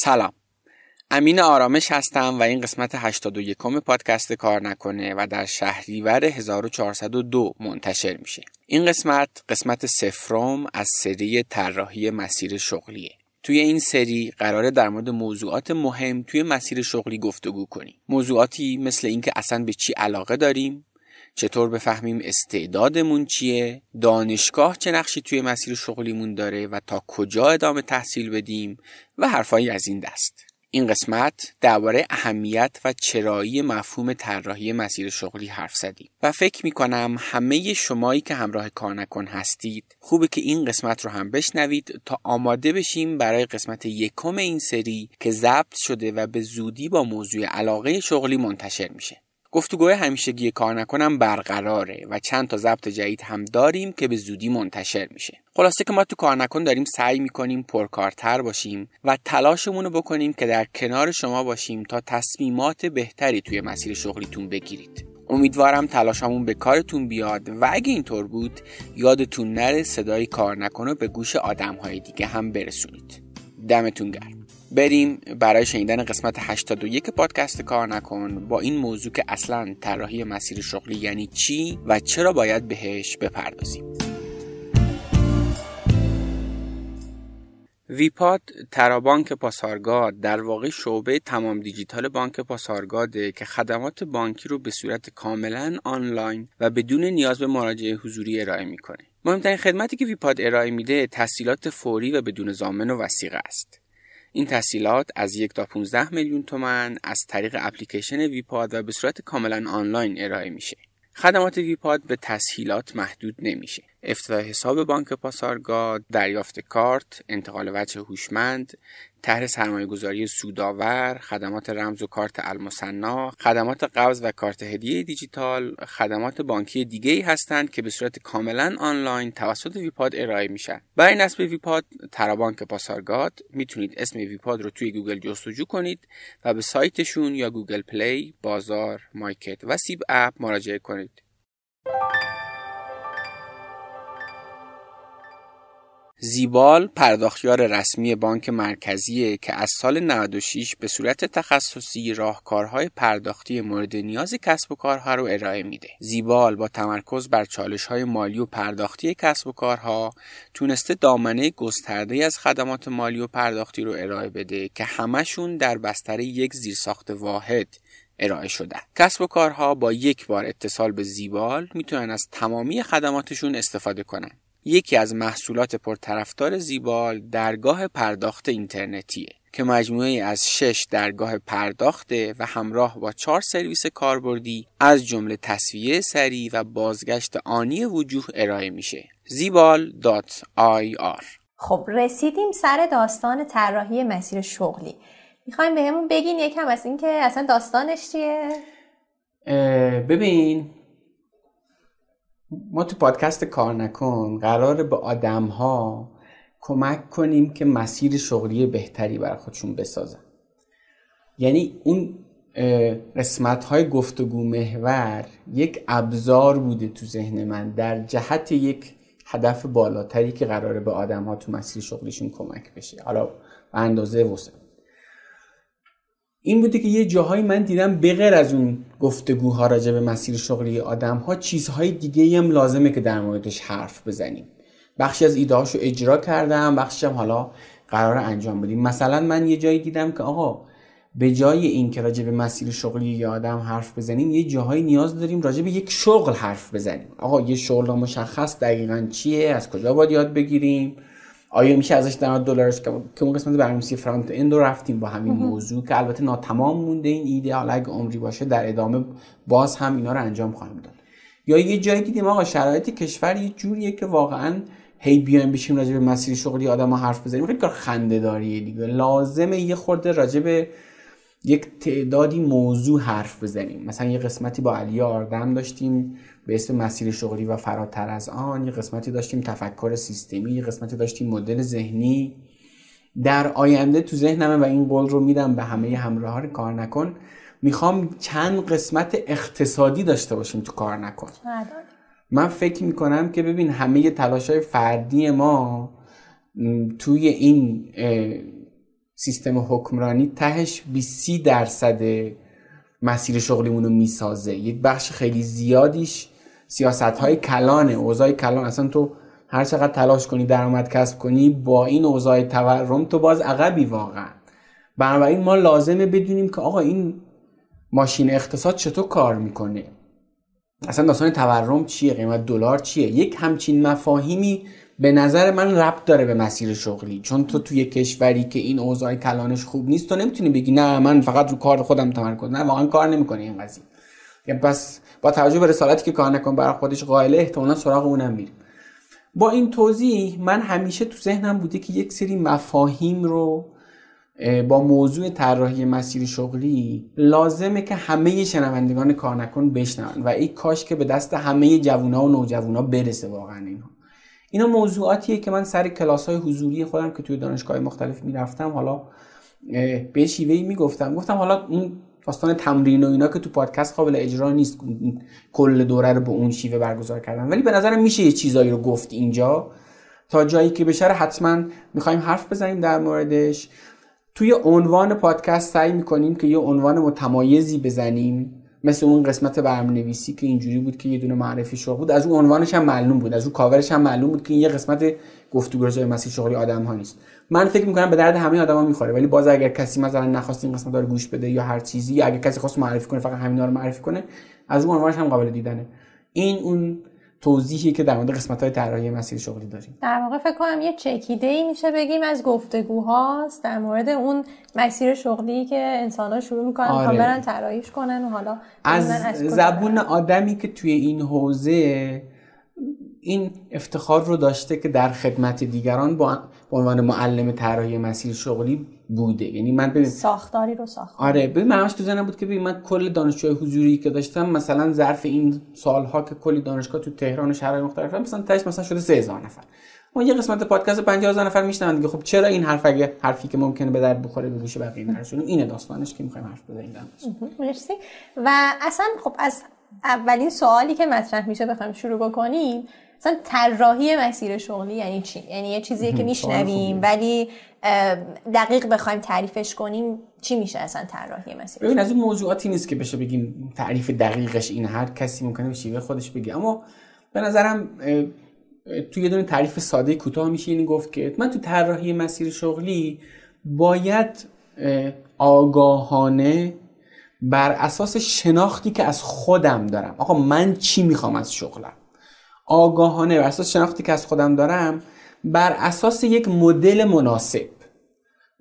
سلام. امین آرامش هستم و این قسمت 81 پادکست کار نکنه و در شهریور 1402 منتشر میشه. این قسمت قسمت سفرم از سری طراحی مسیر شغلیه توی این سری قراره در مورد موضوعات مهم توی مسیر شغلی گفتگو کنیم. موضوعاتی مثل اینکه اصلا به چی علاقه داریم چطور بفهمیم استعدادمون چیه؟ دانشگاه چه نقشی توی مسیر شغلیمون داره و تا کجا ادامه تحصیل بدیم؟ و حرفایی از این دست. این قسمت درباره اهمیت و چرایی مفهوم طراحی مسیر شغلی حرف زدیم. و فکر می کنم همه شمایی که همراه کار نکن هستید خوبه که این قسمت رو هم بشنوید تا آماده بشیم برای قسمت یکم این سری که ضبط شده و به زودی با موضوع علاقه شغلی منتشر میشه. گفتگوهای همیشگی کار نکنم برقراره و چند تا ضبط جدید هم داریم که به زودی منتشر میشه. خلاصه که ما تو کار نکن داریم سعی می‌کنیم پرکارتر باشیم و تلاشمون رو بکنیم که در کنار شما باشیم تا تصمیمات بهتری توی مسیر شغلیتون بگیرید. امیدوارم تلاشمون به کارتون بیاد و اگه اینطور بود یادتون نره صدای کار نکنه به گوش آدمهای دیگه هم برسونید. دمتون گرم. بریم برای شنیدن قسمت 81 پادکست کار نکن با این موضوع که اصلا طراحی مسیر شغلی یعنی چی و چرا باید بهش بپردازیم ویپاد ترابانک پاسارگاد در واقع شعبه تمام دیجیتال بانک پاسارگاده که خدمات بانکی رو به صورت کاملا آنلاین و بدون نیاز به مراجعه حضوری ارائه می‌کنه. مهمترین خدمتی که ویپاد ارائه میده تسهیلات فوری و بدون زامن و وسیقه است. این تسهیلات از یک تا 15 میلیون تومن از طریق اپلیکیشن ویپاد و به صورت کاملا آنلاین ارائه میشه. خدمات ویپاد به تسهیلات محدود نمیشه. افتتاح حساب بانک پاسارگاد، دریافت کارت، انتقال وجه هوشمند، طرح سرمایه گذاری سودآور، خدمات رمز و کارت المصنا، خدمات قبض و کارت هدیه دیجیتال، خدمات بانکی دیگه ای هستند که به صورت کاملا آنلاین توسط ویپاد ارائه میشن. برای نصب ویپاد ترابانک پاسارگاد می‌تونید اسم ویپاد رو توی گوگل جستجو کنید و به سایتشون یا گوگل پلی، بازار، مایکت و سیب اپ مراجعه کنید. زیبال پرداختیار رسمی بانک مرکزیه که از سال 96 به صورت تخصصی راهکارهای پرداختی مورد نیاز کسب و کارها رو ارائه میده. زیبال با تمرکز بر چالشهای مالی و پرداختی کسب و کارها تونسته دامنه گسترده از خدمات مالی و پرداختی رو ارائه بده که همشون در بستر یک زیرساخت واحد ارائه شده. کسب و کارها با یک بار اتصال به زیبال می‌تونن از تمامی خدماتشون استفاده کنن. یکی از محصولات پرطرفدار زیبال درگاه پرداخت اینترنتیه که مجموعه از شش درگاه پرداخته و همراه با چهار سرویس کاربردی از جمله تصویه سریع و بازگشت آنی وجوه ارائه میشه. زیبال.ir خب رسیدیم سر داستان طراحی مسیر شغلی. می‌خوایم بهمون بگین یکم از اینکه اصلا داستانش چیه؟ ببین ما تو پادکست کار نکن قراره به آدم ها کمک کنیم که مسیر شغلی بهتری برای خودشون بسازن. یعنی اون قسمت های گفتگو محور یک ابزار بوده تو ذهن من در جهت یک هدف بالاتری که قراره به آدم ها تو مسیر شغلیشون کمک بشه. حالا به اندازه وسع این بوده که یه جاهایی من دیدم بغیر از اون گفتگوها راجع به مسیر شغلی آدم ها چیزهای دیگه هم لازمه که در موردش حرف بزنیم. بخشی از ایده رو اجرا کردم بخشی هم حالا قرار انجام بدیم. مثلا من یه جایی دیدم که آقا به جای این که راجع به مسیر شغلی یه آدم حرف بزنیم یه جاهایی نیاز داریم راجع به یک شغل حرف بزنیم. آقا یه شغل مشخص دقیقا چیه؟ از کجا باید یاد بگیریم؟ آیا میشه ازش درآمد دلارش که اون قسمت برنامه‌نویسی فرانت اند رو رفتیم با همین موضوع که البته ناتمام مونده این ایده. حالا اگه عمری باشه در ادامه باز هم اینا رو انجام خواهیم داد. یا یه جایی دیدیم آقا شرایط کشور یه جوریه که واقعا هی بیایم بشیم راجع به مسیر شغلی آدم حرف بزنیم. خیلی کار خنده داریه دیگه. لازمه یه خورده راجع به یک تعدادی موضوع حرف بزنیم. مثلا یه قسمتی با علی آردم داشتیم. به اسم مسیر شغلی و فراتر از آن یه قسمتی داشتیم تفکر سیستمی یه قسمتی داشتیم مدل ذهنی. در آینده تو ذهنمه و این قول رو میدم به همه همراه کار نکن. می‌خوام چند قسمت اقتصادی داشته باشیم تو کار نکن. من فکر می‌کنم که ببین همه تلاش های فردی ما توی این سیستم حکمرانی تهش 20 درصد مسیر شغلیمون رو می‌سازه. یک بخش خیلی زیادیش سیاست های کلانه اوضاع کلان. اصلا تو هر چقدر تلاش کنی درآمد کسب کنی با این اوضاع تورم تو باز عقبی واقعا. بنابراین ما لازمه بدونیم که آقا این ماشین اقتصاد چطور کار می‌کنه. اصلا داستان تورم چیه؟ قیمت دلار چیه؟ یک همچین مفاهیمی به نظر من ربط داره به مسیر شغلی. چون تو توی کشوری که این اوضاع کلانش خوب نیست تو نمی‌تونی بگی نه من فقط رو کار خودم تمرکز نه واقعا کار نمی‌کنه این قضیه. پس با توجه به رسالتی که کار نکن برای خودش قائله احتمالا سراغ اونم میریم با این توضیح من همیشه تو ذهنم بوده که یک سری مفاهیم رو با موضوع طراحی مسیر شغلی لازمه که همه شنوندگان کار نکن بشنون و این کاش که به دست همه جوونا و نوجوانا برسه واقعا اینها. اینا موضوعاتیه که من سر کلاس های حضوری خودم که توی دانشگاه مختلف می‌رفتم حالا به شیوهی می‌گفتم. گفتم حالا این داستان تمرین و اینا که تو پادکست قابل اجرا نیست. کل دوره رو به اون شیوه برگزار کردن. ولی به نظرم میشه یه چیزایی رو گفت اینجا. تا جایی که بشه حتما می‌خوایم حرف بزنیم در موردش. توی عنوان پادکست سعی می‌کنیم که یه عنوان متمایزی بزنیم. مثل اون قسمت برنامه نویسی که اینجوری بود که یه دونه معرفی شغل بود. از اون عنوانش هم معلوم بود. از اون کاورش هم معلوم بود که این یه قسمت گفتگو راجع مسیر شغلی آدم ها نیست. من فکر می‌کنم به درد همه آدما می‌خوره. ولی باز اگر کسی مثلا نخواست این قسمت رو گوش بده یا هر چیزی یا اگر کسی خواست معرفی کنه فقط همینا رو معرفی کنه از اون عنوانش هم قابل دیدنه. این اون توضیحی که در مورد قسمت های طراحی مسیر شغلی داریم در واقع فکر کنم یه چکیده ای میشه بگیم از گفتگوهاست در مورد اون مسیر شغلی که انسان ها شروع می‌کنن آره. برن طراحیش کنن و حالا از, از زبون آدمی که توی این حوزه این افتخار رو داشته که در خدمت دیگران با عنوان معلم طراحی مسیر شغلی بوده. یعنی من ببین ساختاری رو ساخت. آره ببین من تو زنم بود که ببین من کل دانشجوی حضوری که داشتم مثلا ظرف این سالها که کلی دانشگاه تو تهران و شهرهای مختلف مثلا تاش مثلا شده 3000 نفر. ما یه قسمت پادکست 50000 نفر میشنن دیگه. خب چرا این حرف اگه حرفی که ممکنه به درد بخوره به گوش بقیه نرسونه اینه داستانش که می‌خوایم حرف بزنیم مرسی. و اصلا خب از اولین سوالی که مطرح میشه بخوایم شروع بکنیم مثلا طراحی مسیر شغلی یعنی چی؟ یعنی یه چیزی که میشنویم ولی دقیق بخوایم تعریفش کنیم چی میشه اصلا طراحی مسیر ببین از اون موضوعاتی نیست که بشه بگیم تعریف دقیقش این هر کسی ممکنه به شیوه خودش بگه. اما به نظرم توی یه دونه تعریف ساده کوتاه میشه این گفت که من تو طراحی مسیر شغلی باید آگاهانه بر اساس شناختی که از خودم دارم. آقا من چی می‌خوام از شغلم؟ آگاهانه بر اساس شناختی که از خودم دارم بر اساس یک مدل مناسب.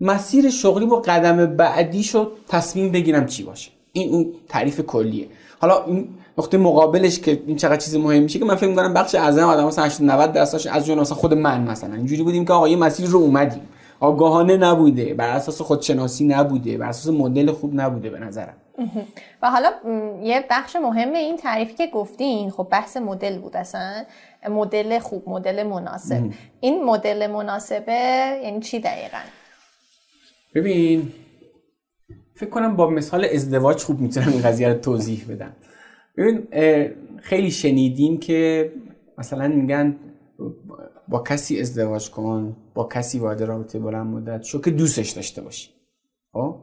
مسیر شغلی با قدم بعدیشو تصمیم بگیرم چی باشه. این اون تعریف کلیه. حالا این نقطه مقابلش که این چقدر چیز مهم میشه که من فکر می‌کنم بخش اعظم آدم مثلا 80 90 درصدش از جون مثلا خود من مثلا. اینجوری بودیم که آقا یه مسیر رو اومدیم. آگاهانه نبوده. بر اساس خودشناسی نبوده. بر اساس مدل خوب نبوده به نظرم. و حالا یه بخش مهم این تعریفی که گفتین خب بحث مدل بود اصلا. مدل خوب مدل مناسب. این مدل مناسبه یعنی چی دقیقا؟ ببین فکر کنم با مثال ازدواج خوب می‌تونم این قضیه رو توضیح بدم. ببین خیلی شنیدیم که مثلا میگن با کسی ازدواج کن با کسی وارد رابطه بلند مدت شو که دوستش داشته باشی. خب؟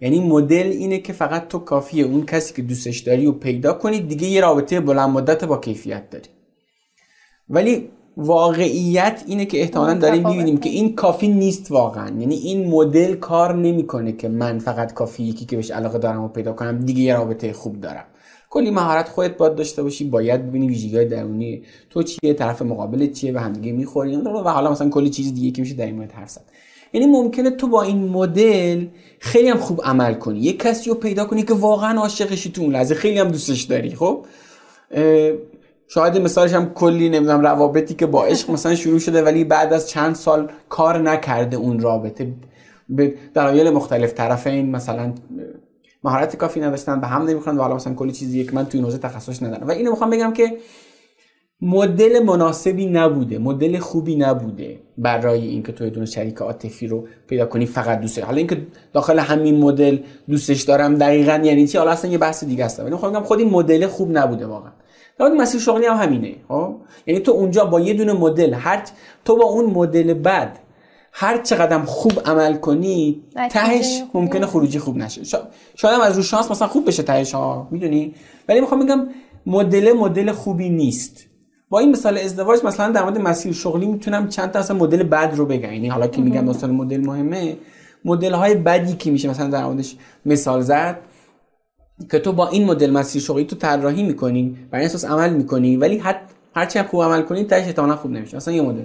یعنی مدل اینه که فقط تو کافیه اون کسی که دوستش داری و پیدا کنی دیگه یه رابطه بلند مدت با کیفیت داری. ولی واقعیت اینه که احتمالا داریم می‌بینیم که این کافی نیست واقعا. یعنی این مدل کار نمی‌کنه که من فقط کافی یکی که بهش علاقه دارم و پیدا کنم دیگه یه رابطه خوب دارم. کلی مهارت خودت باید داشته باشی باید ببینی ویژگی‌های درونی تو چیه طرف مقابل چیه و همدیگه می‌خوری و حالا مثلا کلی چیز دیگه که میشه در این مورد حرف زد. یعنی ممکنه تو با این مدل خیلی هم خوب عمل کنی. یه کسی رو پیدا کنی که واقعا عاشقشی تو اون لحظه. خیلی هم دوستش داری خب؟ شاید مثالش هم کلی نمی‌دونم روابطی که با عشق مثلا شروع شده ولی بعد از چند سال کار نکرده اون رابطه. به دلایل مختلف طرفین مثلا مهارت کافی نداشتن به هم نمی‌خوان و حالا مثلا کلی چیزی که من توی این حوزه تخصص ندارم. و اینو می‌خوام بگم که مدل مناسبی نبوده مدل خوبی نبوده برای اینکه تو دونه شریک عاطفی رو پیدا کنی فقط دوست حالا اینکه داخل همین مدل دوستش دارم دقیقا یعنی چی؟ حالا اصلا یه بحث دیگه است. ولی می‌خوام بگم خود این مدل خوب نبوده واقعا. در مسیر شغلی هم همینه خب؟ یعنی تو اونجا با یه دونه مدل هر تو با اون مدل بعد هر چقدر خوب عمل کنی تهش ممکنه خروجی خوب نشه. شاید از رو شانس مثلا خوب بشه تهش ها می‌دونی؟ ولی می‌خوام بگم مدل مدل خوبی نیست. با این مثال ازدواج مثلا در مورد مسیر شغلی می‌تونم چند تا اصلا مدل بد رو بگم. یعنی حالا که میگم مثلا مدل مهمه مدل های بدی که میشه مثلا در موردش مثال زد که تو با این مدل مسیر شغلی تو طراحی می‌کنی بر اساس عمل می‌کنی ولی حد هرچی خوب عمل کنی تاش احتمالاً خوب نمیشه. مثلا یه مدل.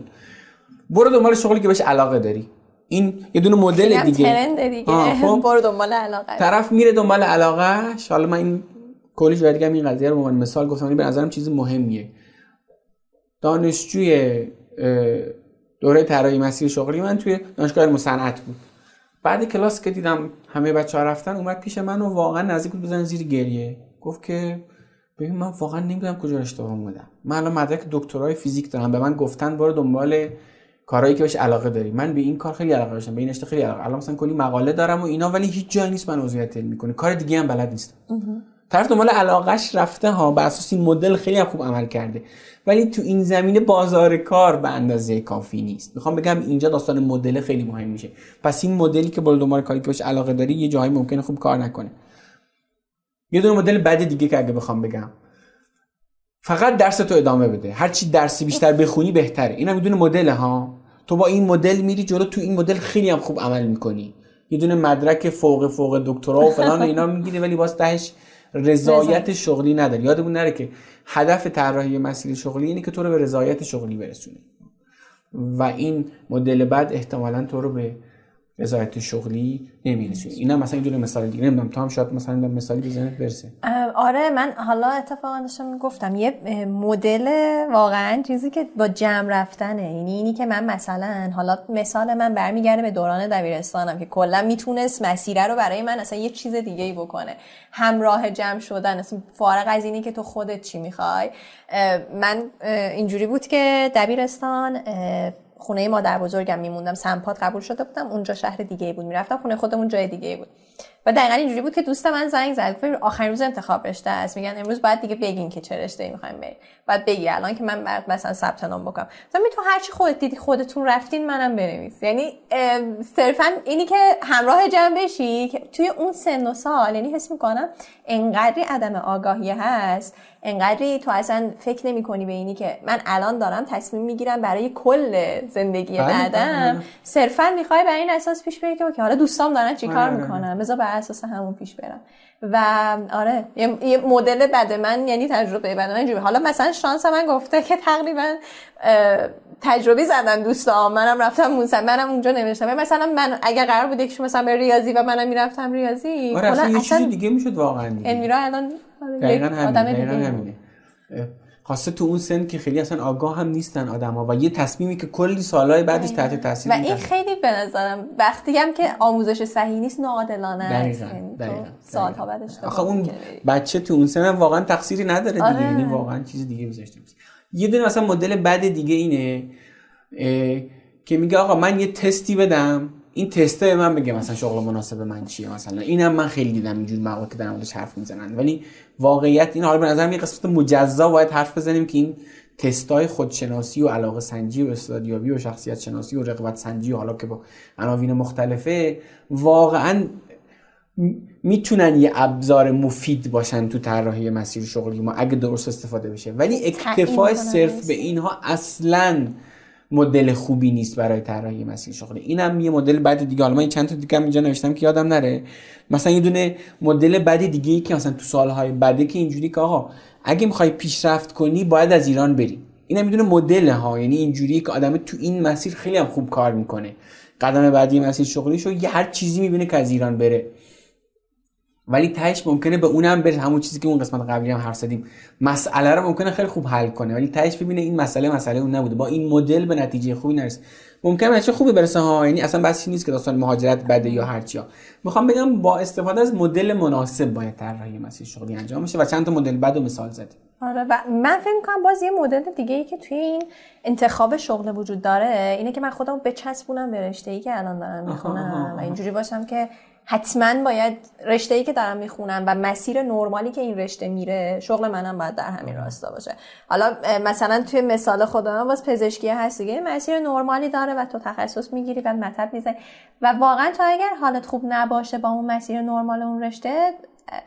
برو دنبال شغلی که بهش علاقه داری. این یه دونه مدل دیگه. ترند دیگه. خب. برو دنبال علاقه. طرف میره دنبال علاقه حالا من این کلی جای دیگه این قضیه رو به مثال گفتم به نظرم چیز مهمیه. دانشجوی دوره طراحی مسیر شغلی من توی دانشگاه مصنعت بود. بعد کلاس که دیدم همه بچه ها رفتن اومد پیش من و واقعا نزدیک بود بزن زیر گریه. گفت که ببین من واقعا نمی‌دونم کجا اشتباه اومدم. من الان مدرک دکترای فیزیک دارم. به من گفتن برو دنبال کارهایی که بهش علاقه داری. من به این کار خیلی علاقه داشتم به این خیلی علاقه الان مثلا کلی مقاله دارم و اینا ولی هیچ جایی نیست من عضویت علمی کنه کار دیگه هم بلد نیستم. طرف دنبال علاقش رفته ها بر اساس این مدل خیلی هم خوب عمل کرده. ولی تو این زمینه بازار کار به اندازه کافی نیست. می‌خوام بگم اینجا داستان مدل خیلی مهم میشه. پس این مدلی که بالا دنبال کاری که علاقه داری یه جایی ممکنه خوب کار نکنه. یه دونه مدل بد دیگه که اگه بخوام بگم. فقط درس تو ادامه بده. هر چی درسی بیشتر بخونی بهتره. اینا می‌دونه مدل ها. تو با این مدل میری جلو تو این مدل خیلی هم خوب عمل می‌کنی. یه دونه مدرک فوق فوق دکترا و فلان اینا می‌گیری ولی باز تهش رضایت شغلی نداری. یادمون نره که هدف طراحی مسیر شغلی اینه که تو رو به رضایت شغلی برسونه. و این مدل بعد احتمالا تو رو به رضایت شغلی نمیرسونه اینا مثلا اینجوری مثال دیگه نمی‌دونم تو هم شاید مثلا مثالی ذهنت برسه. آره من حالا اتفاقا داشتم گفتم یه مدل واقعا چیزی که با جمع رفتنه. یعنی اینی که من مثلا حالا مثال من برمیگرده به دوران دبیرستانم که کلا می‌تونست مسیره رو برای من اصلا یه چیز دیگه ای بکنه. همراه جمع شدن اصلا فارغ از اینی که تو خودت چی می‌خوای. من اینجوری بود که دبیرستان خونه مادر بزرگم میموندم. سمپات قبول شده بودم. اونجا شهر دیگه بود. می‌رفتم خونه خودمون جای دیگه بود. و دقیقا اینجوری بود که دوست من زنگ زد. آخرین روز انتخاب رشته است. میگن امروز باید دیگه بگین که چه رشته می‌خوایم بریم. بعد بگی الان که من بعد مثلا ثبت نام بکنم. تو می تو هر چی خودت دیدی خودتون رفتین منم بنویس. یعنی صرفا اینی که همراه جمع بشی که توی اون سن و سال یعنی حس می‌کنم انقدری عدم آگاهی هست. انقدری تو اصلا فکر نمی کنی به اینی که من الان دارم تصمیم می‌گیرم برای کل زندگی بله، بعدم. بله. صرفا می‌خوای بر این اساس پیش بری که حالا دوستام دارن چیکار آره. می‌کنن؟ بر اساس همون پیش برم. و آره یه مدل بد من یعنی تجربه بد من حالا مثلا شانس من گفته که تقریبا تجربی زدن دوستام منم رفتم موسم منم اونجا نوشتم. مثلا من اگر قرار بود یکشون مثلا به ریاضی و منم می‌رفتم ریاضی آره اصلا چیزی دیگه می‌شد واقعا انویرا الان دقیقا همینه. خواسته تو اون سن که خیلی اصلا آگاه هم نیستن آدم ها و یه تصمیمی که کلی سالهای بعدش تحت تاثیر و این خیلی به نظرم وقتی هم که آموزش صحیح نیست ناعادلانه است. یعنی سالها بعدش آخه اون بچه تو اون سن هم واقعا تقصیری نداره دیگه. آره. یعنی واقعا چیز دیگه گذاشته یه دونه مثلا مدل بعد دیگه اینه که میگه آقا من یه تستی بدم این تسته من بگه مثلا شغل مناسب من چیه مثلا. اینم من خیلی دیدم اینجور مقاله که در موردش حرف می‌زنن. ولی واقعیت این حالا به نظر یه قسمت مجزا باید حرف بزنیم که این تستای خودشناسی و علاقه سنجی و استعدادیابی و شخصیت شناسی و رقابت سنجی و حالا که با عناوین مختلفه واقعا می‌تونن یه ابزار مفید باشن تو طراحی مسیر شغلی ما اگه درست استفاده بشه. ولی اکتفای صرف به اینها اصلا مدل خوبی نیست برای طراحی مسیر شغلی. اینم یه مدل بعد دیگه. حالا من چند تا دیگه اینجا نوشتم که یادم نره. مثلا یه دونه مدل بعد دیگه ای که مثلا تو سالهای بعده که اینجوری که آقا اگه می‌خوای پیشرفت کنی باید از ایران بری. اینم می‌دونه مدل ها. یعنی اینجوری که آدم تو این مسیر خیلی هم خوب کار می‌کنه. قدم بعدی مسیر شغلیشو یه هر چیزی می‌بینه که از ایران بره. ولی تهش ممکنه به اونم بره همون چیزی که اون قسمت قبلی هم حرف زدیم. مسئله رو ممکنه خیلی خوب حل کنه ولی تهش ببینه این مسئله مسئله اون نبوده. با این مدل به نتیجه خوبی نرسه. ممکنه چه خوبی برسه ها. یعنی اصلا بحثی نیست که داستان مهاجرت بده یا هرچی ها. می‌خوام بگم با استفاده از مدل مناسب باید طراحی مسیر شغلی انجام بشه و چند تا مدل بعد مثال زدیم. آره و من فکر می‌کنم باز یه مدل دیگه ای که توی این انتخاب شغل وجود داره اینه که من خودم بچسبونم به رشته ای که الان دارم می‌خونم. و اینجوری باشم که حتما باید رشته ای که دارم می‌خونم و مسیر نرمالی که این رشته میره شغل منم باید در همین راستا باشه. حالا مثلا توی مثال خودم باز پزشکی هست دیگه مسیر نرمالی داره و تو تخصص می‌گیری و مطب می‌زنی و واقعا تا اگر حالت خوب نباشه با اون مسیر نرمال اون رشته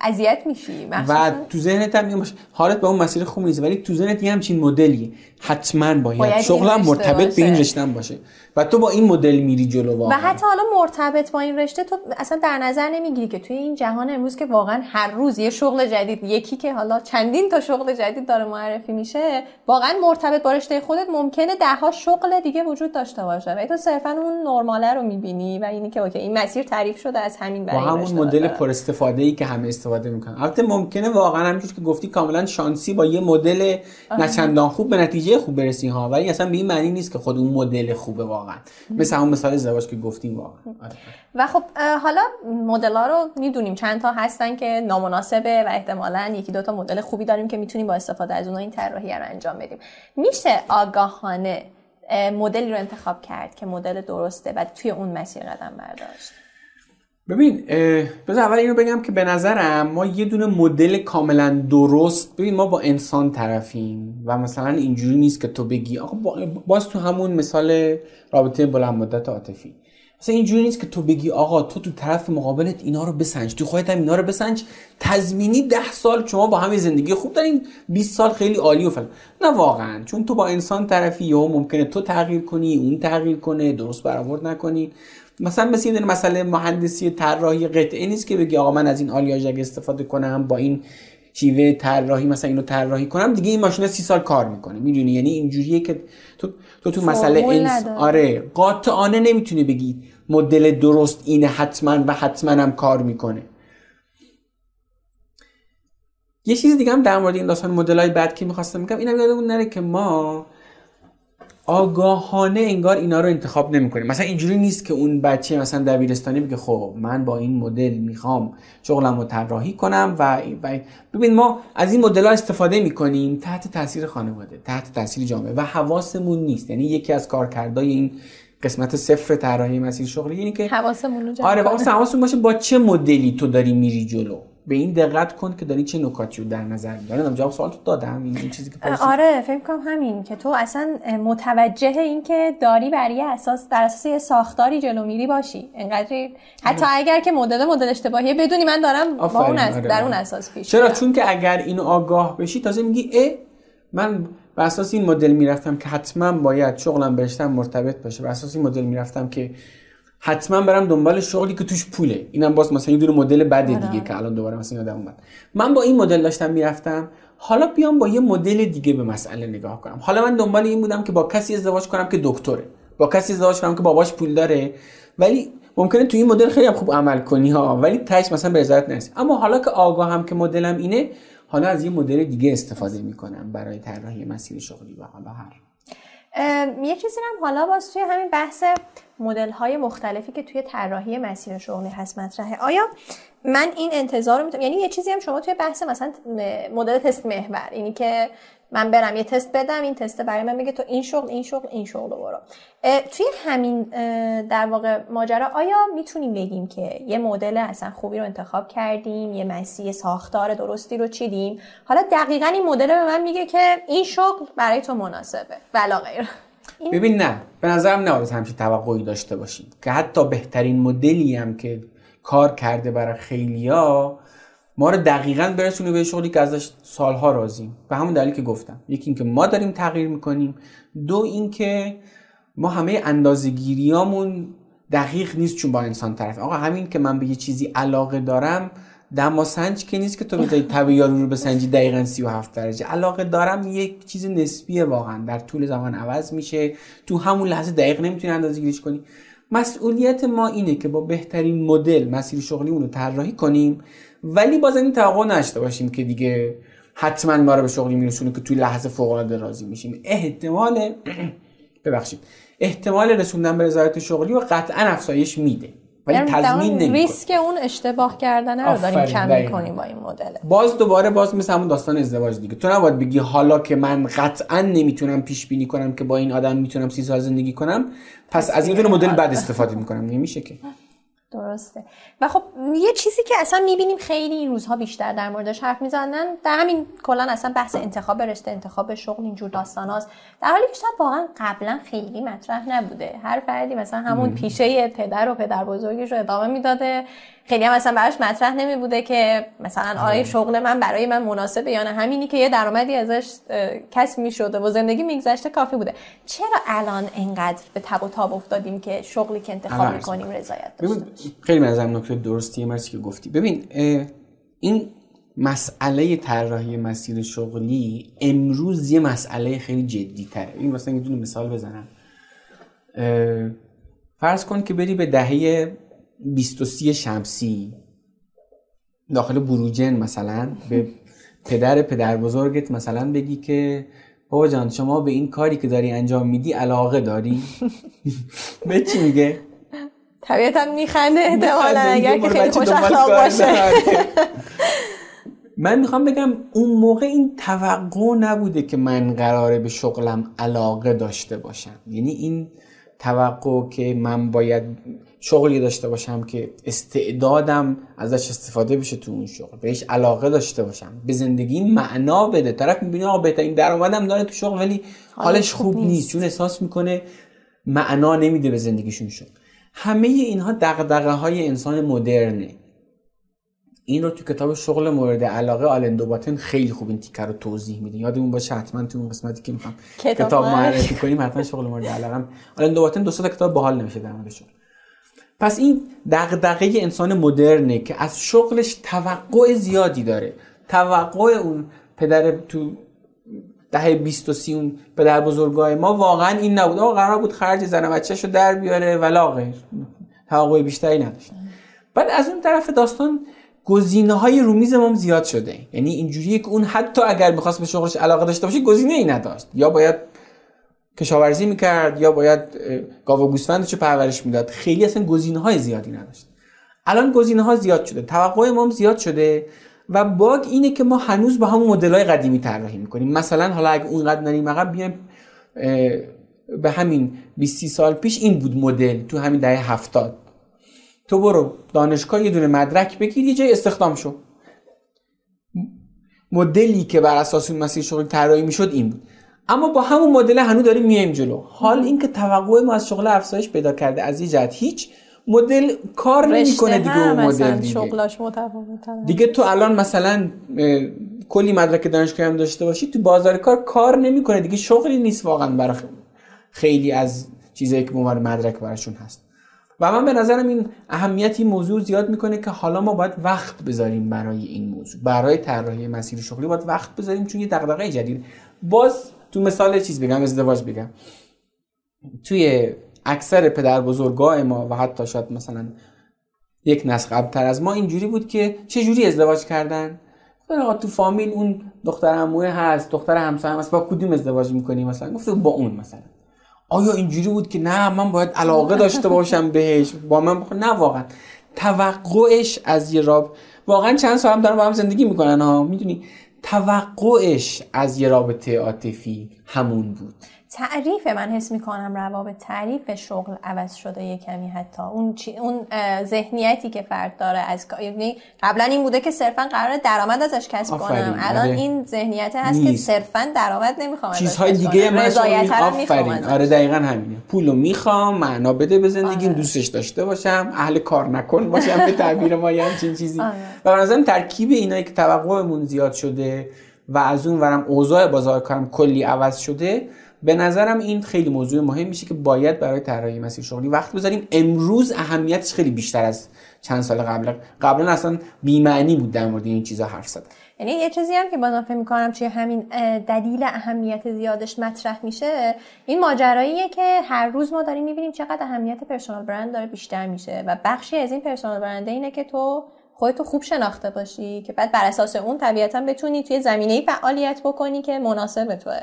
اذیت میشی و تو ذهنت هم حالت به اون مسیر خوب نیست ولی تو ذهنت یه همچین مدلی حتما باید, باید شغلم مرتبط به این رشته باشه. و تو با این مدل میری جلو واقعا. و حتی حالا مرتبط با این رشته تو اصلا در نظر نمی‌گیری که توی این جهان امروز که واقعا هر روز یه شغل جدید یکی که حالا چندین تا شغل جدید داره معرفی میشه واقعا مرتبط با رشته خودت ممکنه ده ها شغل دیگه وجود داشته باشه. و تو صرفا اون نرماله رو می‌بینی و اینی که اوکی این مسیر تعریف شده از همین برای با همون مدل پر استفاده ای که همه استفاده می‌کنن. البته ممکنه واقعا همینجوری که گفتی کاملا شانسی با یه مدل نچندان خوب به نتیجه خوب برسی ها ولی اصلا به این معنی نیست که خود اون مدل خوبه واقعا. مثل همون مثال ازدواج که گفتیم واقعا. و خب حالا مدل ها رو می‌دونیم چند تا هستن که نامناسبه و احتمالا یکی دو تا مدل خوبی داریم که می‌تونیم با استفاده از اونها این طراحی رو انجام بدیم. میشه آگاهانه مدلی رو انتخاب کرد که مدل درسته و توی اون مسیر قدم برداشت؟ ببین بذار اول اینو بگم که به نظرم ما یه دونه مدل کاملا درست ببین ما با انسان طرفیم و مثلا اینجوری نیست که تو بگی آقا باز تو همون مثال رابطه بلند مدت عاطفی. مثلا اینجوری نیست که تو بگی آقا تو تو طرف مقابلت اینا رو بسنج تو خودت هم اینا رو بسنج. تضمینی ده سال شما با همه زندگی خوب دارین 20 سال خیلی عالی و فلان. نه واقعا چون تو با انسان طرفی یا ممکنه تو تغییر کنی اون تغییر کنه درست برآورد نکنی. مثلا مثل این مسئله مهندسی طراحی قطعه نیست که بگی آقا من از این آلیاژ اگه استفاده کنم با این شیوه طراحی مثلا اینو طراحی کنم دیگه این ماشین سی سال کار می‌کنه. می‌دونی؟ یعنی اینجوریه که تو تو, تو مسئله انس... آره قاطعانه نمی‌تونی بگی مدل درست اینه حتما و حتما هم کار می‌کنه. یه چیز دیگه هم در مورد این داستان مدل های بعد که می‌خواستم میگم اینم یادمون نره که ما آگاهانه انگار اینا رو انتخاب نمی‌کنیم. مثلا اینجوری نیست که اون بچه مثلا دبیرستانی بگه خب من با این مدل می‌خوام شغلم رو طراحی کنم و, و ببین ما از این مدل ها استفاده می‌کنیم تحت تاثیر خانواده تحت تاثیر جامعه و حواسمون نیست. یعنی یکی از کارکردهای این قسمت صفر طراحی مسیر شغلی یعنی که حواسمون آره حواسمون باشه با چه مدلی تو داری میری جلو. به این دقت کن که داری چه نکاتی رو در نظر می‌گیری. نمی‌دونم جواب سوال تو دادم این چیزی که پرسید. آره فکر کنم همین که تو اصلا متوجه این که داری بر یه اساس در اساس یه ساختاری جلو میری باشی. انقدر حتی آره. اگر که مدل مدل اشتباهیه بدونی من دارم با اون آره. در اون اساس پیش چرا؟ چون که اگر اینو آگاه بشی تازه میگی ا من بر اساس این مدل می‌رفتم که حتما باید شغلم برشتم مرتبط باشه. بر اساس این مدل می‌رفتم که حتما برم دنبال شغلی که توش پوله. اینم باز مثلا یه دونه مدل بده آره. دیگه که الان دوباره مثلا یادم اومد. من با این مدل داشتم می‌رفتم. حالا بیام با یه مدل دیگه به مسئله نگاه کنم. حالا من دنبال این بودم که با کسی ازدواج کنم که دکتره. با کسی ازدواج کنم که باباش پول داره. ولی ممکنه تو این مدل خیلی خوب عمل کنی ها. ولی تاش مثلا به رضایت نرسی اما حالا که آگاهم که مدلم اینه حالا از یه مدل دیگه استفاده می‌کنم برای طراحی مسیر شغلی و حالا هر. یه چیزی هم حالا باز توی همین بحث مدل های مختلفی که توی طراحی مسیر شغلی هست مطرحه. آیا من این انتظار رو می‌تونم یعنی یه چیزی هم شما توی بحث مثلا مدل تست محور اینی که من برم یه تست بدم این تست برای من میگه تو این شغل این شغل این شغل رو برو. توی همین در واقع ماجرا آیا می‌تونیم بگیم که یه مدل اصلا خوبی رو انتخاب کردیم یه مسیر ساختار درستی رو چیدیم؟ حالا دقیقا این مدل به من میگه که این شغل برای تو مناسبه. ولا غیر ببین نه به نظرم نباید همچین توقعی داشته باشیم. که حتی بهترین مدلی هم که کار کرده برای خیلیا ما رو دقیقا برسونه به شغلی که ازش سالها راضیم. به همون دلیل که گفتم. یکی اینکه ما داریم تغییر می‌کنیم. دو اینکه ما همه اندازه‌گیریامون دقیق نیست چون با انسان طرف آقا همین که من به یه چیزی علاقه دارم سنج که نیست که تو بذاری تب یارو رو بسنجی دقیقا 37 درجه. علاقه دارم یک چیز نسبیه واقعا. در طول زمان عوض میشه. تو همون لحظه دقیق نمی‌تونی اندازه گیریش کنی. مسئولیت ما اینه که با بهترین مدل مسیر شغلی رو طراحی کنیم ولی باز این توقع نشته باشیم که دیگه حتما ما رو به شغلی میرسونه که توی لحظه فوق العاده راضی میشیم. احتمال ببخشید. احتمال رسوندن به رضایت شغلی و قطعا افزایش میده. ولی یعنی تضمین نمی‌کنه. ریسک اون اشتباه کردن رو داریم کم می‌کنیم با این مدل. باز دوباره باز مثل همون داستان ازدواج دیگه. تو نباید بگی حالا که من قطعا نمی‌تونم پیش بینی کنم که با این آدم می‌تونم سی سال زندگی کنم پس از این مدل بعد استفاده می‌کنم. نمیشه که. درسته. و خب یه چیزی که اصلا می‌بینیم خیلی این روزها بیشتر در موردش حرف می‌زنن در همین کلا اصلا بحث انتخاب رشته انتخاب شغل اینجور داستان هاست در حالی که شاید واقعا قبلا خیلی مطرح نبوده. هر فردی مثلا همون پیشه پدر و پدر بزرگش رو ادامه می‌داده. خیلی هم مثلا براش مطرح نمی بوده که مثلا آیا شغل من برای من مناسبه یا نه. همینی که یه درآمدی ازش کسب می شده و زندگی میگذشته کافی بوده. چرا الان انقدر به تب و تاب افتادیم که شغلی که انتخاب می‌کنیم رضایت داشته خیلی من نکته درستیه مرسی که گفتی. ببین این مسئله طراحی مسیر شغلی امروز یه مسئله خیلی جدی تره این مثلا یه دونه مثال بزنم. فرض کن که بری به دهه 23 شمسی داخل بروجن مثلا به پدر پدر بزرگت مثلا بگی که بابا جان شما به این کاری که داری انجام میدی علاقه داری؟ به چی میگه؟ طبیعتا میخنده. احتمالا اگر که خیلی خوش اخلاق باشه. من می‌خوام بگم اون موقع این توقع نبوده که من قراره به شغلم علاقه داشته باشم. یعنی این توقع که من باید شغلی داشته باشم که استعدادم ازش استفاده بشه تو اون شغل بهش علاقه داشته باشم به زندگی معنا بده. طرف می‌بینه آقا بهترین درآمدم داره تو شغل ولی حالش خوب, نیست. چون احساس می‌کنه معنا نمیده به زندگیشون شغل. همه اینها دغدغه های انسان مدرنه. این رو تو کتاب شغل مورد علاقه آلن دوباتن خیلی خوب این تیکر رو توضیح میده. یادمون باشه حتما تو اون قسمتی که می‌خوام کتاب معرفی کنیم حتما شغل مورد علاقه آلن دوباتن دو تا کتاب باحال نمیشه در مورد شغل پس این دغدغه انسان مدرنه که از شغلش توقع زیادی داره. توقع اون پدر تو دهه 20 و 30 اون پدر بزرگای ما واقعا این نبود. آقا قرار بود خرج زن بچه‌شو در بیاره ولا غیر. توقع بیشتری نداشت. بعد از اون طرف داستان گزینه های رومیز ما زیاد شده. یعنی اینجوریه که اون حتی اگر می‌خواست به شغلش علاقه داشته باشه گزینه ای نداشت. یا باید کشاورزی می‌کرد یا باید گاو و گوسفندش رو پرورش می‌داد. خیلی اصلا گزینه های زیادی نداشت. الان گزینه ها زیاد شده. توقع ما زیاد شده. و باگ اینه که ما هنوز با همون مدل های قدیمی طراحی می‌کنیم. مثلا حالا اگه اونقدر نریم عقب بیایم به همین 20 سال پیش این بود مدل تو همین دهه هفتاد. تو برو دانشگاه یه دونه مدرک بگیر یه جای استخدام شو. مدلی که بر اساس اون مسیر شغل طراحی می‌شد این بود. اما با همون مدل هنوز داریم میایم جلو. حال اینکه توقع ما از شغل افزایش پیدا کرده از یه جهت هیچ مدل کار نمی‌کنه دیگه اون مدل دیگه. شغلاش دیگه تو الان مثلا کلی مدرک دانشگاهی هم داشته باشی تو بازار کار کار نمی‌کنه دیگه شغلی نیست واقعا برای خیلی از چیزایی که عنوان مدرک براشون هست. و من به نظرم این اهمیت این موضوع زیاد می‌کنه که حالا ما باید وقت بذاریم برای این موضوع برای طراحی مسیر شغلی باید وقت بذاریم چون یه دغدغه جدید. باز تو مثال چیز بگم ازدواج بگم. توی اکثر پدر بزرگاه ما و حتی شاید مثلا یک نسل قبلتر از ما اینجوری بود که چه جوری ازدواج کردن؟ خب تو فامیل اون دختر عموه هست دختر همسایه هست با کدوم ازدواج می‌کنی مثلا؟ گفته با اون مثلا. آیا اینجوری بود که نه من باید علاقه داشته باشم بهش؟ با من بخون نه واقعا. توقعش از یه راب واقعا چند سال هم دارن با هم زندگی می‌کنن ها. می‌دونی؟ توقعش از یه رابطه عاطفی همون بود. تعریف من حس می‌کنم روابط تعریف شغل عوض شده یه کمی حتی اون چی، اون ذهنیتی که فرد داره از یعنی قبلا این بوده که صرفا قرار درآمد ازش کسب کنم الان آره. این ذهنیت هست نیست. که صرفا درآمد نمی‌خوام چیزهای دیگه من آفرین آره دقیقا همینه پولو می‌خوام معنا بده به زندگیم آره. دوستش داشته باشم اهل کار نکن باشم به تعبیر ما یه همچین چیزی آره. و نظرم ترکیب اینایی که توقعمون زیاد شده و از اون ورم اوضاع بازار کارم کلی عوض شده به نظرم این خیلی موضوع مهم میشه که باید برای طراحی مسیر شغلی وقت بذاریم. امروز اهمیتش خیلی بیشتر از چند سال قبل. قبلا اصلا بی‌معنی بود در مورد این چیزا حرف زدن. یعنی یه چیزی هم که بازم فکر می‌کنم چیه همین دلیل اهمیت زیادش مطرح میشه این ماجراییه که هر روز ما داریم می‌بینیم چقدر اهمیت پرسونال برند داره بیشتر میشه. و بخشی از این پرسونال برند اینه که تو خودتو خوب شناخته باشی که بعد بر اساس اون طبیعتا بتونی توی زمینه فعالیت بکنی که مناسب توه.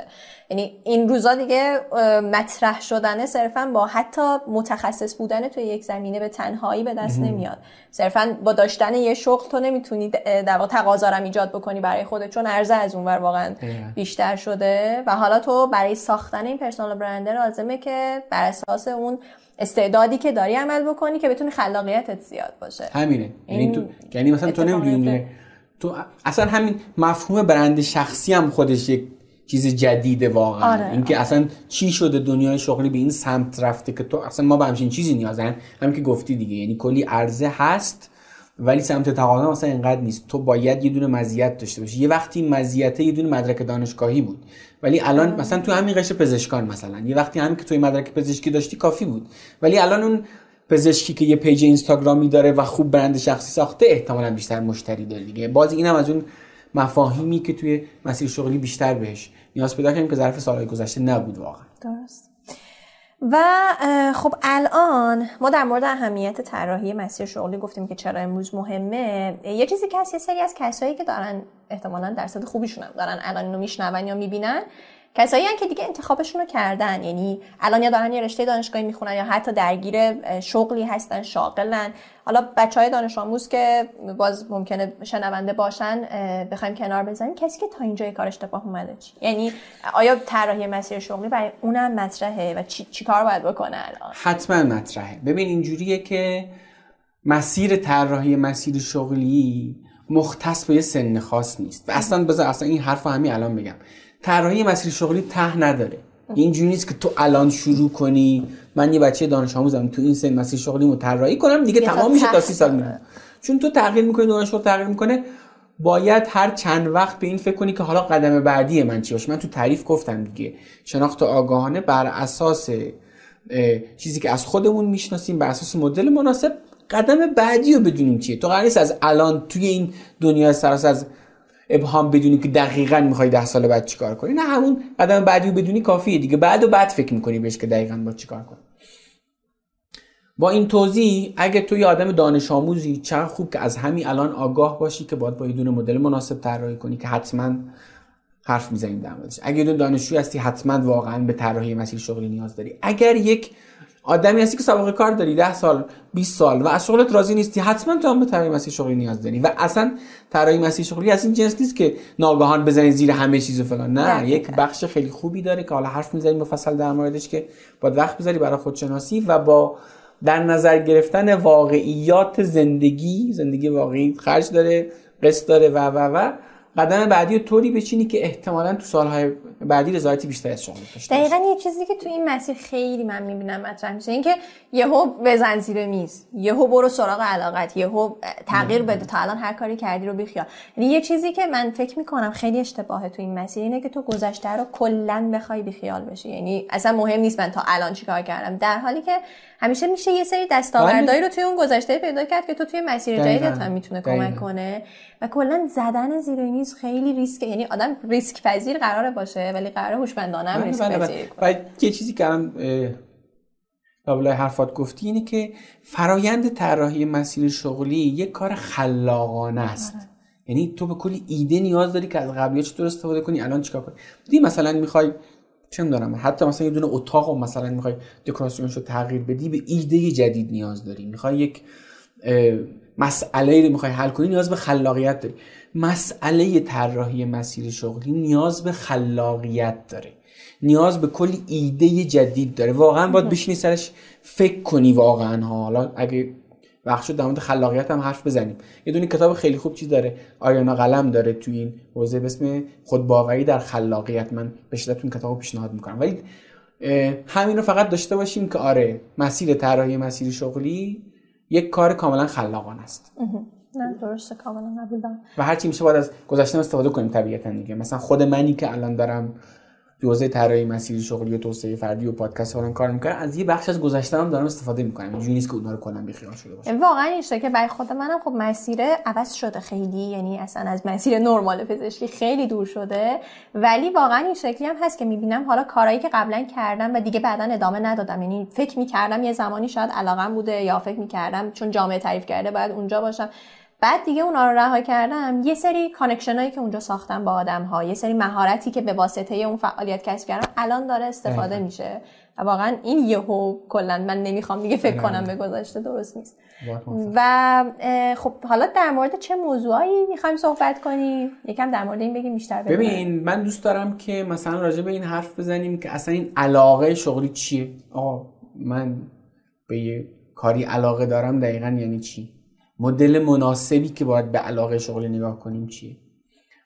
یعنی این روزا دیگه مطرح شدن صرفا با حتی متخصص بودن توی یک زمینه به تنهایی به دست نمیاد. صرفا با داشتن یه شغل تو نمی‌تونی در واقع تقاضا ایجاد بکنی برای خودت چون عرضه از اونور واقعا بیشتر شده. و حالا تو برای ساختن این پرسونال برند لازمه که بر اساس اون استعدادی که داری عمل بکنی که بتونی خلاقیتت زیاد باشه. همینه. یعنی تو یعنی مثلا تو نمی‌دونی تو اصلا همین مفهوم برند شخصی هم خودش یک چیز جدیده واقعا. آره. اینکه اصلا چی شده دنیای شغلی به این سمت رفته که تو اصلا ما به همچین چیزی نیازن؟ همین که گفتی دیگه. یعنی کلی عرضه هست ولی سمت تقاضا مثلا اینقدر نیست. تو باید یه دونه مزیت داشته باشی. یه وقتی مزیت یه دونه مدرک دانشگاهی بود. ولی الان مثلا تو همین قشر پزشکان مثلا. یه وقتی همین که توی مدرک پزشکی داشتی کافی بود. ولی الان اون پزشکی که یه پیج اینستاگرامی داره و خوب برند شخصی ساخته احتمالا بیشتر مشتری داره دیگه. باز اینم از اون مفاهیمی که توی مسیر شغلی بیشتر بهش نیاز پیدا کنیم که ظرف سالهای گذشته نبود واقعا. درست. و خب الان ما در مورد اهمیت طراحی مسیر شغلی گفتیم که چرا امروز مهمه. یه چیزی که یه سری از کسایی که دارن احتمالا درصد خوبیشون هم دارن الان اینو میشنون یا می‌بینن. کسایی که دیگه انتخابشون رو کردن. یعنی الان یا دارن یه رشته دانشگاهی می‌خونن یا حتی درگیر شغلی هستن شاغلن. حالا بچه های دانش آموز که باز ممکنه شنونده باشن بخوایم کنار بزنیم کسی که تا اینجا کار اشتباه اومده چی؟ یعنی آیا طراحی مسیر شغلی برای اونم مطرحه و چی, چی کار باید بکنه الان؟ حتما مطرحه. ببین اینجوریه که مسیر طراحی مسیر شغلی مختص به سن خاص نیست. و اصلا بذار اصلا این حرف همین الان بگم. طراحی مسیر شغلی ته نداره. اینجوری نیست که تو الان شروع کنی من یه بچه دانش آموزم تو این سن مسیر شغلی رو طراحی کنم دیگه تمام میشه تا سی سال میرم چون تو تغییر می‌کنی دانش تغییر می‌کنه باید هر چند وقت به این فکر کنی که حالا قدم بعدی من چی باشه؟ من تو تعریف گفتم دیگه. شناخت آگاهانه بر اساس چیزی که از خودمون می‌شناسیم بر اساس مدل مناسب قدم بعدی رو بدونیم چیه. تو قرار نیست از الان توی این دنیا سراس از ابهام بدونی که دقیقا می‌خوای ده سال بعد چیکار کنی. نه همون قدم بعدی رو بدونی کافیه دیگه. بعد و بعد فکر می‌کنی بهش که دقیقا با چیکار کنی. با این توضیح اگه تو یه آدم دانش آموزی چقدر خوب که از همین الان آگاه باشی که باید با یه دونه مدل مناسب طراحی کنی که حتما حرف می‌زنیم در موردش. اگه دو دانشجو هستی حتما واقعا به طراحی مسیر شغلی نیاز داری. اگر یک آدمی هستی که سابقه کار داری 10 سال 20 سال و از شغلت راضی نیستی. حتما تو هم به طراحی مسیر شغلی نیاز داری و اصلا طراحی مسیر شغلی از این جنس نیست که ناگهان بزنی زیر همه چیز و فلان. نه یک بخش خیلی خوبی داره که حالا حرف می‌زنیم مفصل در موردش که باید وقت بذاری برای خودشناسی و با در نظر گرفتن واقعیات زندگی زندگی واقعی خرج داره قصد داره و و و قدم بعدی رو طوری بچینی که احتمالا تو سالهای بعدی رضایتی بیشتری از شما داشته دقیقا یه چیزی که تو این مسیر خیلی من می‌بینم مطرح میشه اینکه یهو بزن زیر میز یهو برو سراغ علاقت یهو تغییر بده تا الان هر کاری کردی رو بیخیال. یعنی یه چیزی که من فکر می‌کنم خیلی اشتباهه تو این مسیر اینه که تو گذشته رو کلا بخوای بیخیال بشی. یعنی اصلا مهم نیست من تا الان چیکار کردم. در حالی که همیشه میشه یه سری دستاوردهایی رو توی اون گذشته پیدا کرد که تو توی مسیر جدیدت هم می‌تونه کمک کنه. و کلا زدن زیر میز خیلی ریسک یعنی آدم ریسک پذیر قراره باشه. ولی قراره هوشمندانه هم ریسک پذیر کنه. و یه چیزی که الان قبل حرفات گفتی اینه که فرایند طراحی مسیر شغلی یک کار خلاقانه است. آره. یعنی تو به کلی ایده نیاز داری که از قبلیه چطور استفاده کنی الان چیکار کنی؟ دی مثلا می‌خوای چه می‌دونم حتی مثلا یه دونه اتاق و مثلا می‌خوای دکوراسیونش رو تغییر بدی به ایده جدید نیاز داری. می‌خوای یک مسئله رو می‌خوای حل کنی نیاز به خلاقیت داری. مسئله طراحی مسیر شغلی نیاز به خلاقیت داره. نیاز به کلی ایده جدید داره. واقعا باید بشینی سرش فکر کنی واقعا حالا اگه وقت شد در مورد خلاقیت هم حرف بزنیم. یه دونه کتاب خیلی خوب چیز داره. آریانا قلم داره تو این حوزه به اسم خودباوری در خلاقیت. من به شدت این کتابو پیشنهاد می‌کنم. ولی همین رو فقط داشته باشیم که آره مسیر طراحی مسیر شغلی یک کار کاملا خلاقانه است. نه درسته کاملا قبول دارم و هرچی میشه باید از گذشته استفاده کنیم طبیعتا دیگه. مثلا خود منی که الان دارم تو حوزه طراحی مسیر شغلی و توسعه فردی و پادکست فلان کار می‌کنم از یه بخش از گذشته هم دارم استفاده می‌کنم. اینجوری نیست که اونها رو کلا بیخیال شده باشه واقعا این که برای خود منم خب مسیر عوض شده خیلی. یعنی اصلا از مسیر نرمال پزشکی خیلی دور شده. ولی واقعا این شکلی هم هست که می‌بینم حالا کارهایی که قبلا کردم و دیگه بعدا ادامه ندادم. یعنی فکر می‌کردم یه زمانی شاید علاقم بوده یا فکر می‌کردم چون جامعه تعریف کرده باید اونجا باشم. بعد دیگه اونا رو رها کردم یه سری connection هایی که اونجا ساختم با آدم ها یه سری مهارتی که به واسطه اون فعالیت کسب کردم الان داره استفاده میشه. و واقعا این یهو کلا من نمی‌خوام دیگه فکر کنم به گذشته درست نیست. و خب حالا در مورد چه موضوعایی می‌خوایم صحبت کنیم؟ یکم در مورد این بگیم بیشتر ببین من دوست دارم که مثلا راجع به این حرف بزنیم که اصلا این علاقه شغلی چیه؟ آقا من به یه کاری علاقه دارم دقیقا یعنی چی؟ مدل مناسبی که باید به علاقه شغلی نگاه کنیم چیه؟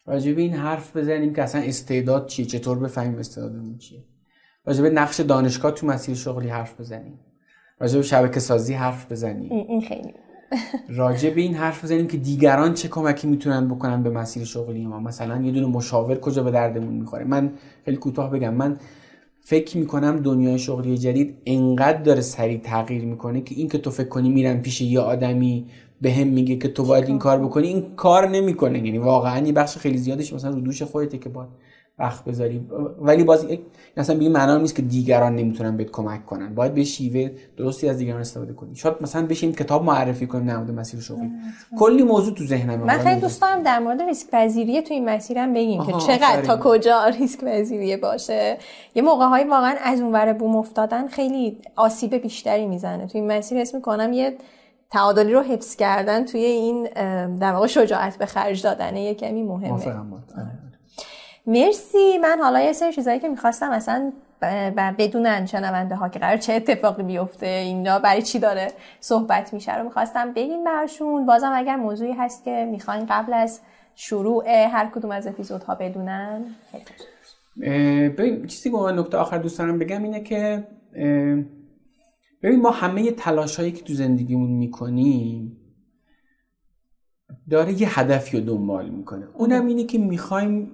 راجع به این حرف بزنیم که اصلا استعداد چیه؟ چطور بفهمیم استعدادمون چیه؟ راجع به نقش دانشگاه تو مسیر شغلی حرف بزنیم. راجع به شبکه سازی حرف بزنیم. این خیلی. راجع به این حرف بزنیم که دیگران چه کمکی می‌تونن بکنن به مسیر شغلی ما. مثلا یه دونه مشاور کجا به دردمون می‌خوره؟ من خیلی کوتاه بگم. من فکر می‌کنم دنیای شغلی جدید انقدر داره سریع تغییر می‌کنه که این که تو فکر کنی میرم پیش یه آدمی به هم میگه که تو باید این کار بکنی. این کار نمی‌کنه. یعنی واقعا یه بخش خیلی زیادش مثلا رو دوش خودته که باید وقت بذاری. ولی باز مثلا به این معنا نیست که دیگران نمی‌تونن بهت کمک کنن. باید به شیوه درستی از دیگران استفاده کنی. شاید مثلا بشین کتاب معرفی کنیم در مورد مسیر شغلی کلی موضوع تو ذهنم من خیلی دوست دارم در مورد ریسک پذیری تو این مسیرم بگیم که چقدر تا کجا ریسک پذیری باشه. یه موقع های واقعا از اونور بوم افتادن خیلی آسیب بیشتری می‌زنه. تو این مسیر اسم می‌کنم یه تعادلی رو حفظ کردن توی این در واقع شجاعت به خرج دادن یه کمی مهمه. مرسی. من حالا یه سری چیزایی که می‌خواستم اصلا بدونن شنونده ها که قرار چه اتفاقی بیفته اینا برای چی داره صحبت میشه رو می‌خواستم بگین برشون بازم اگر موضوعی هست که می‌خواین قبل از شروع هر کدوم از اپیزودها بدونن چیزی که من نکته آخر دوست دارم بگم اینه که ببین ما همه تلاش هایی که تو زندگیمون می‌کنیم داره یه هدفی رو دنبال می‌کنه. اونم اینه که می‌خوایم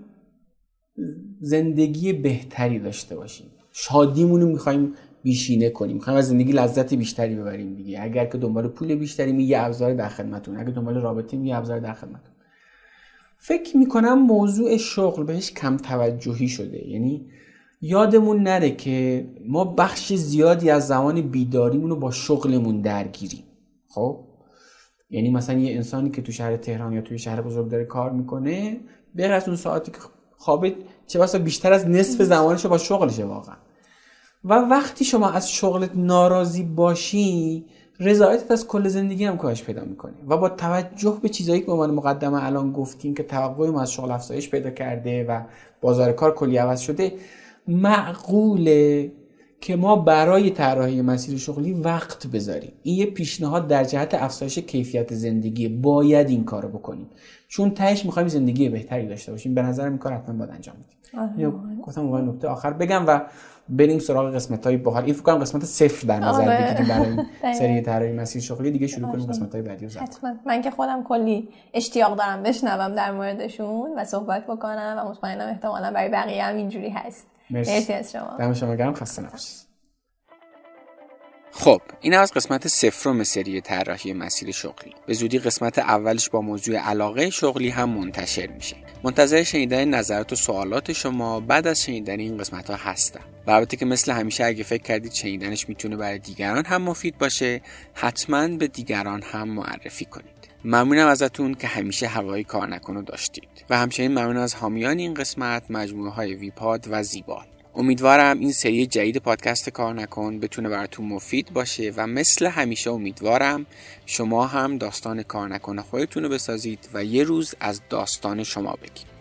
زندگی بهتری داشته باشیم. شادیمون رو می‌خوایم بیشینه کنیم. می‌خوایم از زندگی لذت بیشتری ببریم دیگه. اگر که دنبال پول بیشتری یه ابزار در خدمتون. اگر دنبال رابطه یه ابزار در خدمتون. فکر می‌کنم موضوع شغل بهش کم توجهی شده. یعنی یادمون نره که ما بخش زیادی از زمان بیداریمون رو با شغلمون درگیریم. خب؟ یعنی مثلا یه انسانی که تو شهر تهران یا توی شهر بزرگ داره کار می‌کنه به از اون ساعتی که خوابه چه بسا بیشتر از نصف زمانش با شغلشه واقعا. و وقتی شما از شغلت ناراضی باشی رضایتت از کل زندگی هم کاهش پیدا می‌کنه. و با توجه به چیزایی که به عنوان مقدمه الان گفتیم که توقع ما از شغل افزایش پیدا کرده و بازار کار کلی عوض شده معقوله که ما برای طراحی مسیر شغلی وقت بذاریم. این یه پیشنهاد در جهت افزایش کیفیت زندگی. باید این کارو بکنیم. چون تهش می‌خوایم زندگی بهتری داشته باشیم. به نظرم این کار حتما باید انجام بدیم. آره. گفتم اون نکته آخر بگم و بریم سراغ قسمت های باحال. این فکر قسمت صفر در نظر آره. بگیریم برای سری طراحی مسیر شغلی. دیگه شروع کنیم قسمت های بعدی رو حتما. من که خودم کلی اشتیاق دارم بشنوم در موردشون و صحبت بکنم و مطمئنم احتمالا برای بقیه هم اینجوری هست. مرسی. از شما. دم شما گرم خسته نباشید. خب این از قسمت سفرم سری طراحی مسیر شغلی. به زودی قسمت اولش با موضوع علاقه شغلی هم منتشر میشه. منتظر شنیدن نظرات و سوالات شما بعد از شنیدن این قسمت ها هستم. و البته که مثل همیشه اگه فکر کردید شنیدنش می‌تونه برای دیگران هم مفید باشه حتما به دیگران هم معرفی کنید. ممنونم ازتون که همیشه هوای کار نکنو داشتید. و همچنین ممنون از حامیان این قسمت مجموعه های ویپاد و زیبال امیدوارم این سری جدید پادکست کار نکن بتونه براتون مفید باشه و مثل همیشه امیدوارم شما هم داستان کار نکن خودتون رو بسازید و یه روز از داستان شما بگید.